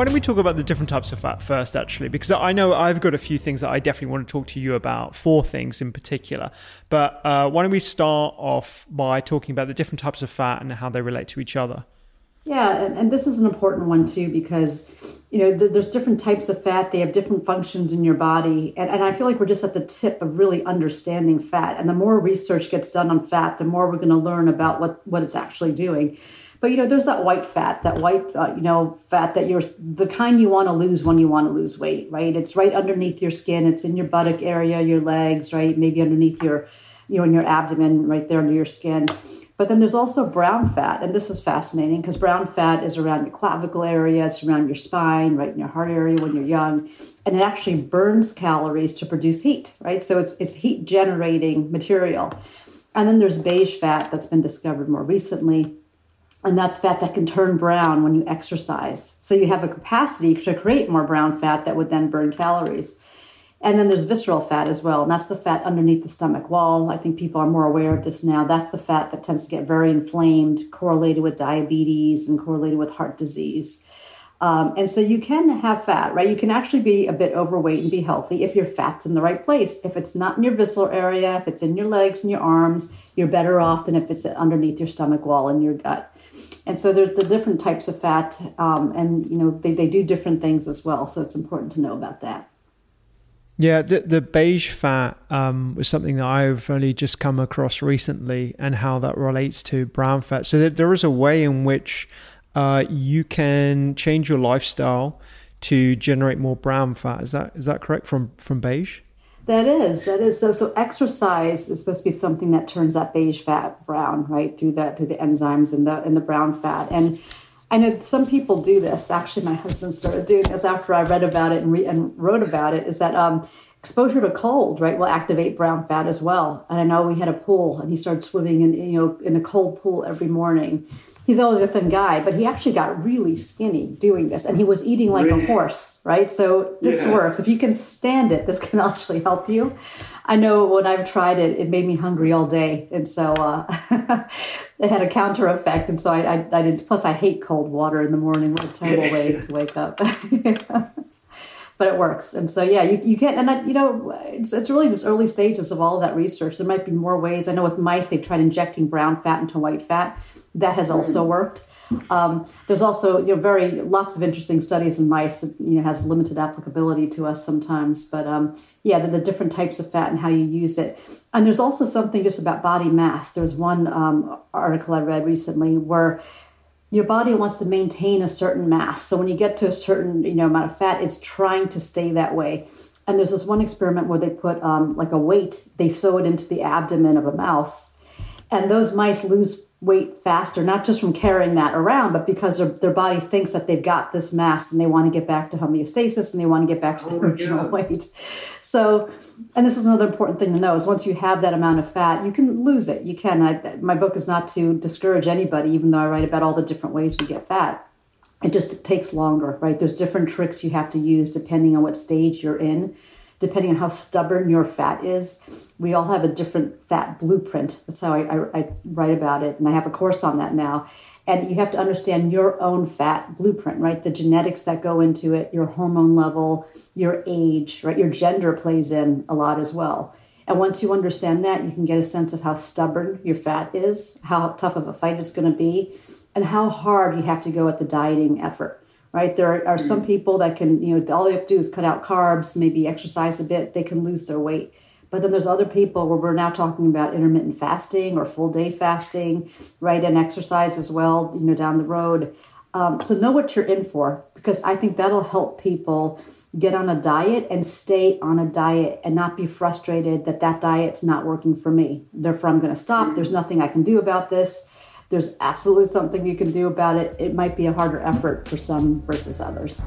Why don't we talk about the different types of fat first, actually? Because I know I've got a few things that I definitely want to talk to you about, four things in particular. But uh, why don't we start off by talking about the different types of fat and how they relate to each other? Yeah, and, and this is an important one too because you know th- there's different types of fat. They have different functions in your body, and, and I feel like we're just at the tip of really understanding fat. And the more research gets done on fat, the more we're going to learn about what what it's actually doing. But you know, there's that white fat, that white uh, you know fat that you're the kind you want to lose when you want to lose weight, right? It's right underneath your skin. It's in your buttock area, your legs, right? Maybe underneath your you know in your abdomen, right there under your skin. But then there's also brown fat, and this is fascinating because brown fat is around your clavicle area, it's around your spine, right in your heart area when you're young, and it actually burns calories to produce heat, right? So it's it's heat generating material. And then there's beige fat that's been discovered more recently, and that's fat that can turn brown when you exercise. So you have a capacity to create more brown fat that would then burn calories. And then there's visceral fat as well, and that's the fat underneath the stomach wall. I think people are more aware of this now. That's the fat that tends to get very inflamed, correlated with diabetes and correlated with heart disease. Um, and so you can have fat, right? You can actually be a bit overweight and be healthy if your fat's in the right place. If it's not in your visceral area, if it's in your legs and your arms, you're better off than if it's underneath your stomach wall and your gut. And so there's the different types of fat, um, and you know they, they do different things as well. So it's important to know about that. Yeah, the, the beige fat um, was something that I've only just come across recently, and how that relates to brown fat. So there, there is a way in which uh, you can change your lifestyle to generate more brown fat. Is that is that correct from from beige? That is, that is. So, so exercise is supposed to be something that turns that beige fat brown, right? Through that, through the enzymes in the in the brown fat. And I know some people do this. Actually, my husband started doing this after I read about it and, re- and wrote about it. Is that um, exposure to cold, right, will activate brown fat as well. And I know we had a pool, and he started swimming in, you know, in a cold pool every morning. He's always a thin guy, but he actually got really skinny doing this, and he was eating like really? a horse, right? So this yeah. works. If you can stand it, this can actually help you. I know when I've tried it, it made me hungry all day, and so uh, it had a counter effect. And so I, I, I did. Plus, I hate cold water in the morning. What a terrible way to wake up. but it works. And so, yeah, you, you can't, and I, you know, it's, it's really just early stages of all of that research. There might be more ways. I know with mice, they've tried injecting brown fat into white fat. That has also worked. Um, there's also, you know, very lots of interesting studies in mice. You know, has limited applicability to us sometimes, but um, yeah, the, the, different types of fat and how you use it. And there's also something just about body mass. There's one um, article I read recently where your body wants to maintain a certain mass. So when you get to a certain you know amount of fat, it's trying to stay that way. And there's this one experiment where they put um, like a weight, they sew it into the abdomen of a mouse, and those mice lose weight faster, not just from carrying that around, but because their, their body thinks that they've got this mass and they want to get back to homeostasis and they want to get back to oh, their oh, original yeah. weight. So, and this is another important thing to know is once you have that amount of fat, you can lose it. You can. I, my book is not to discourage anybody, even though I write about all the different ways we get fat. It just takes longer, right? There's different tricks you have to use depending on what stage you're in depending on how stubborn your fat is. We all have a different fat blueprint. That's how I, I, I, write about it. And I have a course on that now. And you have to understand your own fat blueprint, right? The genetics that go into it, your hormone level, your age, right? Your gender plays in a lot as well. And once you understand that, you can get a sense of how stubborn your fat is, how tough of a fight it's going to be, and how hard you have to go at the dieting effort right? There are some mm. people that can, you know, all they have to do is cut out carbs, maybe exercise a bit, they can lose their weight. But then there's other people where we're now talking about intermittent fasting or full day fasting, right? And exercise as well, you know, down the road. Um, so know what you're in for because I think that'll help people get on a diet and stay on a diet and not be frustrated that that diet's not working for me. Therefore, I'm going to stop. There's nothing I can do about this there's absolutely something you can do about it. It might be a harder effort for some versus others.